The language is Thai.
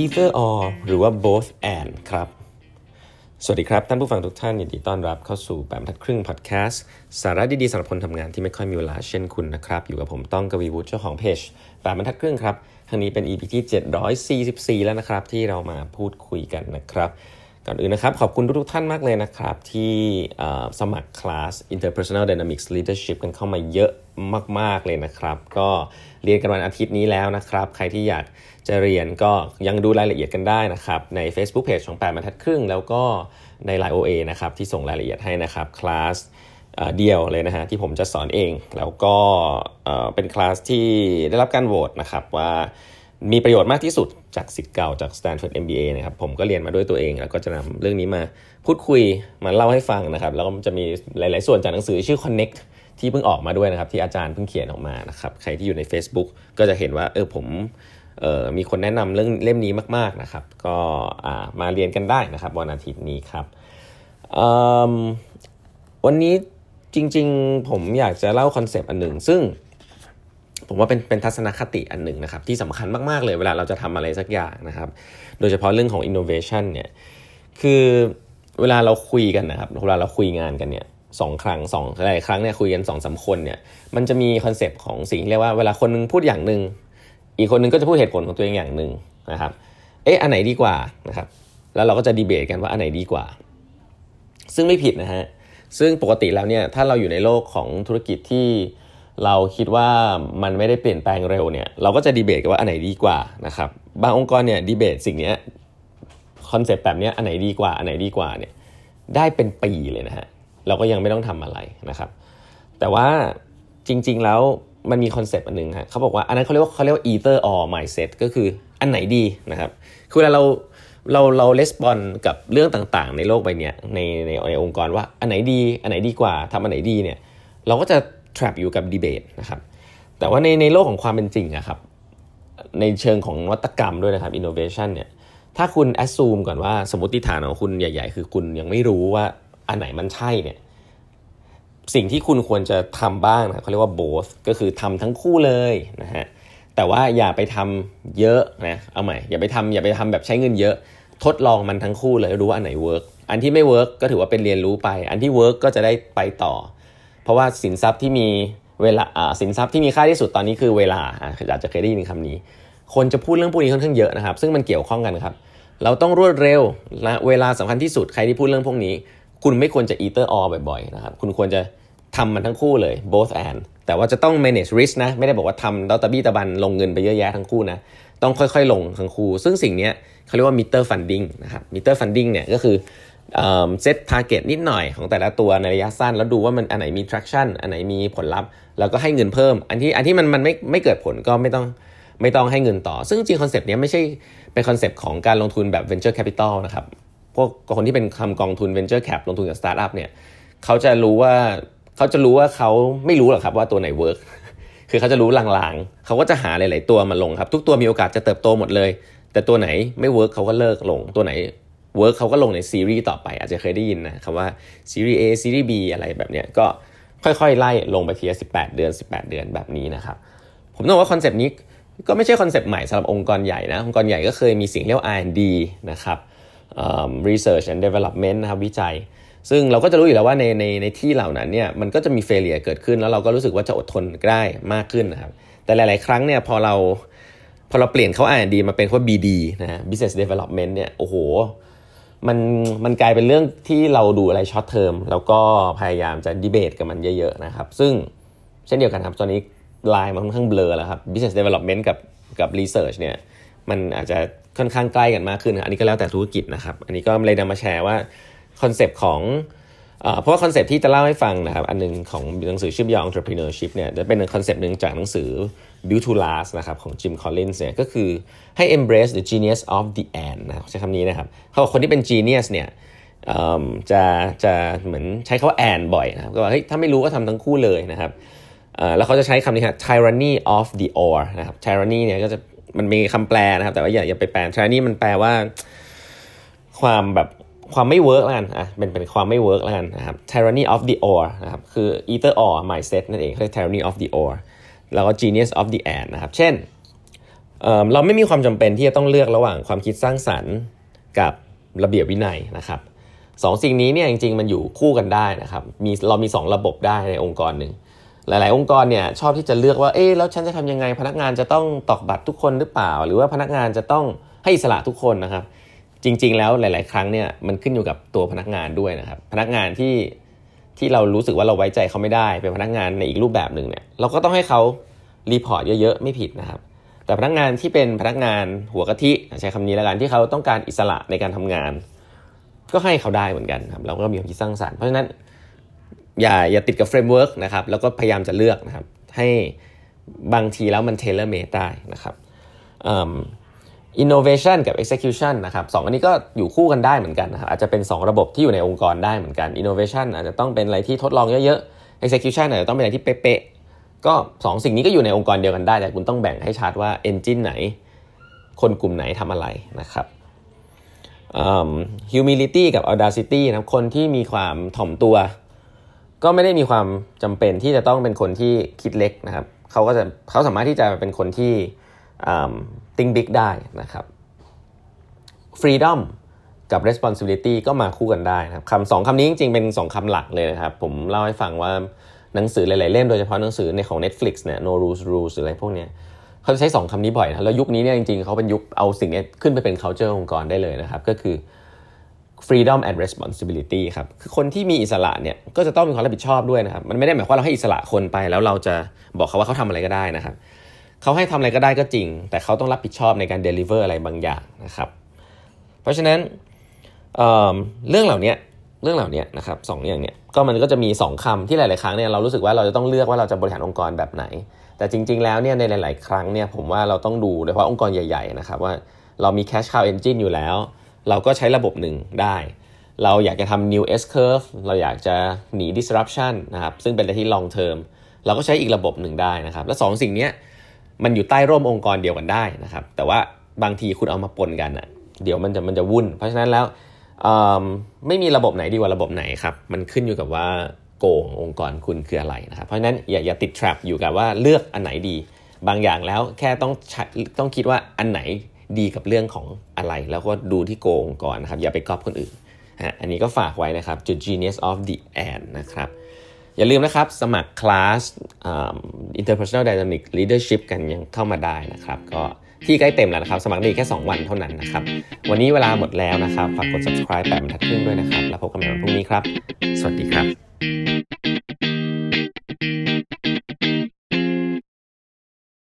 either or หรือว่า both and ครับ สวัสดีครับ ท่านผู้ฟังทุกท่านยินดีต้อนรับเข้าสู่แปมทัดครึ่งพอดแคสต์สาระดีๆสำหรับคนทำงานที่ไม่ค่อยมีเวลาเช่นคุณนะครับ อยู่กับผมต้องกวีวุฒิเจ้าของเพจแปมทัดครึ่งครับทางนี้เป็น EP ที่ 744 แล้วนะครับ ที่เรามาพูดคุยกันนะครับ ก่อนอื่นนะครับ ขอบคุณทุกๆท่านมากเลยนะครับ ที่สมัครคลาส Interpersonal Dynamics Leadership กันเข้ามาเยอะมาก ๆ เลยนะครับ ก็เรียนกันวันอาทิตย์นี้แล้วนะครับ ใครที่อยากจะเรียนก็ยังดูรายละเอียดกันได้นะครับ ใน Facebook Page ของ8บรรทัดครึ่ง แล้วก็ใน Line OA นะครับที่ส่งรายละเอียดให้นะครับคลาสเดียวเลยนะฮะที่ผมจะสอนเอง แล้วก็เป็นคลาสที่ได้รับการโหวตนะครับว่า มีประโยชน์มากที่สุดจากสิทธิ์เก่าจาก Stanford MBA นะครับผมก็เรียนมาด้วยตัวเอง แล้วก็จะนำเรื่องนี้มาพูดคุยมาเล่าให้ฟังนะครับ แล้วก็จะมีหลาย ๆ ส่วนจากหนังสือชื่อ Connect ที่เพิ่งออกมาด้วยนะครับ ที่อาจารย์เพิ่งเขียนออกมานะครับใครที่อยู่ใน Facebook ก็จะเห็นว่าเออผมเออมีคนแนะนำเรื่องเล่มนี้มาก ๆ นะครับ ก็มาเรียนกันได้นะครับวันอาทิตย์นี้ครับวันนี้จริง ๆ ผมอยากจะเล่าคอนเซปต์อันหนึ่งซึ่ง ผมว่าเป็นเป็นทัศนคติอันหนึ่งนะครับที่สำคัญมากๆเลยเวลาเราจะทำอะไรสักอย่างนะครับ โดยเฉพาะเรื่องของ innovation เนี่ยคือเวลาเราคุยกันนะครับเวลาเราคุยงานกันเนี่ยสองครั้งสองหลายครั้งเนี่ยคุยกันสองสามคนเนี่ยมันจะมีคอนเซปต์ของสิ่งเรียกว่าเวลาคนนึงพูดอย่างหนึ่งอีกคนนึงก็จะพูดเหตุผลของตัวเองอย่างหนึ่งนะครับเอ๊ะอันไหนดีกว่านะครับแล้วเราก็จะดีเบตกันว่าอันไหนดีกว่า ซึ่งไม่ผิดนะฮะซึ่งปกติแล้วเนี่ยถ้าเราอยู่ในโลกของธุรกิจที่ เราคิดว่ามันไม่ได้เปลี่ยนแปลงเร็วเนี่ยเราก็จะดีเบตกันว่าอันไหนดีกว่านะครับบางองค์กรเนี่ยดีเบตสิ่งนี้คอนเซปต์แบบนี้อันไหนดีกว่าอันไหนดีกว่าเนี่ยได้เป็นปีเลยนะฮะเราก็ยังไม่ต้องทำอะไรนะครับ แต่ว่าจริง ๆแล้วมันมีคอนเซปต์อันหนึ่งฮะเขาบอกว่าอันนั้นเขาเรียกว่าเขาเรียกว่า either or mindset ก็คืออันไหนดีนะครับคือเวลาเราเราเรา respond กับเรื่องต่างๆ ในโลกใบนี้ในในในองค์กรว่าอันไหนดี อันไหนดีกว่าทำอันไหนดีเนี่ยเราก็จะ trap อยู่กับดีเบตนะครับแต่ว่าในในโลกของความเป็นจริงอะครับในเชิงของนวัตกรรมด้วยนะครับ innovation เนี่ยถ้าคุณ assume ก่อนว่าสมมติฐานของคุณใหญ่ ๆ คือคุณยังไม่รู้ว่าอันไหนมันใช่เนี่ยสิ่งที่คุณควรจะทำบ้างนะเขาเรียกว่า both ก็คือทำทั้งคู่เลยนะฮะแต่ว่าอย่าไปทำเยอะนะเอาใหม่อย่าไปทำอย่าไปทำแบบใช้เงินเยอะ ทดลองมันทั้งคู่เลยรู้ว่าอันไหนเวิร์กอันที่ไม่เวิร์กก็ถือว่าเป็นเรียนรู้ไป อันที่เวิร์กก็จะได้ไปต่อ เพราะว่าสินทรัพย์ที่มีเวลาสินทรัพย์ที่มีค่าที่สุดตอนนี้คือเวลาอาจจะเคยได้ยินคำนี้ คนจะพูดเรื่องพวกนี้ค่อนข้างเยอะนะครับ ซึ่งมันเกี่ยวข้องกันครับ เราต้องรวดเร็วและเวลาสำคัญที่สุดใครที่พูดเรื่องพวกนี้ คุณไม่ควรจะ either or บ่อยๆนะครับคุณควรจะทำมันทั้งคู่เลย both and แต่ว่าจะต้อง manage risk นะ ไม่ได้บอกว่าทำแล้วตะบี้ตะบันลงเงินไปเยอะแยะทั้งคู่นะ ต้องค่อยๆ ลงทั้งคู่ ซึ่งสิ่งนี้เขาเรียกว่า meter funding นะครับ meter funding เนี่ยก็คือ set target นิดหน่อยของแต่ละตัวในระยะสั้น แล้วดูว่ามันอันไหนมี traction อันไหนมีผลลัพธ์ แล้วก็ให้เงินเพิ่ม อันที่อันที่มันมันไม่ไม่เกิดผลก็ไม่ต้องไม่ต้องให้เงินต่อ ซึ่งจริงคอนเซปต์นี้ไม่ใช่เป็นคอนเซปต์ของการลงทุนแบบ venture capital นะครับ พวกคนที่เป็นทำกองทุน venture cap ลงทุนกับ startup เนี่ยเขาจะรู้ว่าเขาจะรู้ว่าเขาไม่รู้หรอกครับว่าตัวไหนเวิร์กคือเขาจะรู้ลางๆ เขาก็จะหาหลาย ๆ ตัวมาลงครับ ทุกตัวมีโอกาสจะเติบโตหมดเลย แต่ตัวไหนไม่เวิร์กเขาก็เลิกลง ตัวไหน เวิร์กเขาก็ลงในซีรีส์ต่อไป อาจจะเคยได้ยินนะคำว่าซีรีส์ A ซีรีส์ B อะไรแบบเนี้ยก็ค่อยๆ ไล่ลงไปทีละ18 เดือน 18 เดือนแบบนี้นะครับ ผมต้องว่าคอนเซปต์นี้ก็ไม่ใช่คอนเซปต์ใหม่สำหรับองค์กรใหญ่นะ องค์กรใหญ่ก็เคยมีสิ่งเรียก R&D นะครับ research and development นะครับวิจัย ซึ่งเราก็จะรู้อยู่แล้วว่าในในในที่เหล่านั้นเนี่ยมันก็จะมี failure เกิดขึ้นแล้วเราก็รู้สึกว่าจะอดทนได้มากขึ้นนะครับ แต่หลาย ๆ ครั้งเนี่ยพอเราพอเราเปลี่ยนเขา R&D มาเป็นว่า BD นะ business development เนี่ยโอ้โห มันมันกลายเป็นเรื่องที่เราดูอะไร short term แล้วก็พยายามจะดีเบตกับมันเยอะๆนะครับ ซึ่งเช่นเดียวกันครับ ตอนนี้ลายมันค่อนข้างเบลอแล้วครับ business development กับกับ research เนี่ยมันอาจจะค่อนข้างใกล้กันมากขึ้น อันนี้ก็แล้วแต่ธุรกิจนะครับ อันนี้ก็เลยนำมาแชร์ว่าคอนเซปต์ของ เพราะว่าคอนเซปที่จะเล่าให้ฟังนะครับ อันนึงของหนังสือชื่อ Beyond Entrepreneurship เนี่ยจะเป็นคอนเซปต์หนึ่งจากหนังสือ Built to Last นะครับของ Jim Collins เนี่ยก็คือให้ embrace the genius of the and นะใช้คำนี้นะครับเขาบอกคนที่เป็น genius เนี่ยจะจะเหมือนใช้คำว่า and บ่อยนะครับก็ว่าเฮ้ยถ้าไม่รู้ก็ทำทั้งคู่เลยนะครับแล้วเขาจะใช้คำนี้ครับ tyranny of the or นะครับ tyranny เนี่ยก็จะมันมีคำแปลนะครับ แต่ว่าอย่าอย่าไปแปล tyranny มันแปลว่าความแบบ ความไม่เวิร์กแล้วกันอะเป็นเป็นความไม่เวิร์กแล้วกันนะครับ tyranny of the or นะครับคือ either or mindset นั่นเองเรียก tyranny of the or แล้วก็ genius of the and นะครับ เช่นเราไม่มีความจำเป็นที่จะต้องเลือกระหว่างความคิดสร้างสรรค์กับระเบียบวินัยนะครับสองสิ่งนี้เนี่ยจริงๆ มันอยู่คู่กันได้นะครับมีเรามี 2 ระบบได้ในองค์กรหนึ่งหลายๆ องค์กรเนี่ยชอบที่จะเลือกว่าเอ๊ะแล้วฉันจะทำยังไง พนักงานจะต้องตอกบัตรทุกคนหรือเปล่า หรือว่าพนักงานจะต้องให้อิสระทุกคนนะครับ จริง ๆ แล้วหลาย ๆ ครั้งเนี่ยมันขึ้นอยู่กับตัวพนักงานด้วยนะครับ พนักงานที่ที่เรารู้สึกว่าเราไว้ใจเขาไม่ได้เป็นพนักงานในอีกรูปแบบหนึ่งเนี่ยเราก็ต้องให้เขา report เยอะ ๆ ไม่ผิดนะครับ แต่พนักงานที่เป็นพนักงานหัวกะทิใช้คำนี้แล้วกันที่เขาต้องการอิสระในการทำงาน ก็ให้เขาได้เหมือนกันครับเราก็มีความคิดสร้างสรรค์เพราะฉะนั้นอย่าอย่าติดกับ framework นะครับแล้วก็พยายามจะเลือกนะครับให้บางทีแล้วมันเทเลเมดได้นะครับ innovation กับ execution นะครับสองอันนี้ก็อยู่คู่กันได้เหมือนกันนะครับอาจจะเป็น 2 ระบบที่อยู่ในองค์กรได้เหมือนกัน innovation อาจจะต้องเป็นอะไรที่ทดลองเยอะๆ execution อาจจะต้องเป็นอะไรที่เป๊ะๆก็ 2 สิ่งนี้ก็อยู่ในองค์กรเดียวกันได้ แต่คุณต้องแบ่งให้ชัดว่า engine ไหน คนกลุ่มไหนทำอะไรนะครับ humility กับ audacity นะคนที่มีความถ่อมตัว ก็ไม่ได้มีความจำเป็นที่จะต้องเป็นคนที่คิดเล็กนะครับเขาก็จะเขาสามารถที่จะเป็นคนที่ think big ได้นะครับ freedom กับ responsibility ก็มาคู่กันได้นะครับคำสองคำนี้จริงๆ เป็นสองคำหลักเลยนะครับ ผมเล่าให้ฟังว่าหนังสือหลายๆ เล่มโดยเฉพาะหนังสือในของ Netflix เนี่ย no rules rules ออะไรพวกนี้เขาจะใช้สองคำนี้บ่อยนะแล้วยุคนี้เนี่ยจริงๆ เขาเป็นยุคเอาสิ่งนี้ขึ้นไปเป็น culture องค์กรได้เลยนะครับ ก็คือ freedom and responsibility ครับ คือคนที่มีอิสระเนี่ยก็จะต้องมีความรับผิดชอบด้วยนะครับ มันไม่ได้หมายความว่าเราให้อิสระคนไปแล้วเราจะบอกเขาว่าเขาทำอะไรก็ได้นะครับ เขาให้ทำอะไรก็ได้ก็จริง แต่เขาต้องรับผิดชอบในการเดลิเวอร์อะไรบางอย่างนะครับ เพราะฉะนั้นเเรื่องเหล่านี้เรื่องเหล่านี้นะครับสองอย่างเนี้ยก็มันก็จะมี 2คำที่หลาย ๆ ครั้งเนี่ยเรารู้สึกว่าเราจะต้องเลือกว่าเราจะบริหารองค์กรแบบไหน แต่จริง ๆ แล้วเนี่ยในหลาย ๆ ครั้งเนี่ยผมว่าเราต้องดูโดยเฉพาะองค์กรใหญ่ ๆ นะครับว่าเรามี cash cow engine อยู่แล้ว เราก็ใช้ระบบหนึ่งได้ เราอยากจะทำ new S curve เราอยากจะหนี disruption นะครับซึ่งเป็นอะไรที่ long term เราก็ใช้อีกระบบหนึ่งได้นะครับ และ2สิ่งนี้ มันอยู่ใต้ร่มองค์กรเดียวกันได้นะครับ แต่ว่าบางทีคุณเอามาปนกันอะเดี๋ยวมันจะมันจะวุ่น เพราะฉะนั้นแล้วไม่มีระบบไหนดีกว่าระบบไหนครับ มันขึ้นอยู่กับว่าโกงองค์กรคุณคืออะไรนะครับ เพราะฉะนั้นอย่าอย่าติด trap อยู่กับว่าเลือกอันไหนดี บางอย่างแล้วแค่ต้องต้องคิดว่าอันไหนดีกับเรื่องของอะไร แล้วก็ดูที่โกงองค์กรนะครับ อย่าไปก๊อปคนอื่น อันนี้ก็ฝากไว้นะครับจุด genius of the and นะครับ อย่าลืมนะครับ สมัครคลาส interpersonal dynamic leadership กันยังเข้ามาได้นะครับ ก็ที่ใกล้เต็มแล้วนะครับ สมัครได้แค่ 2 วันเท่านั้นนะครับ วันนี้เวลาหมดแล้วนะครับ ฝากกด subscribe แปดบรรทัดครึ่งด้วยนะครับ แล้วพบกันใหม่วันพรุ่งนี้ครับ สวัสดีครับ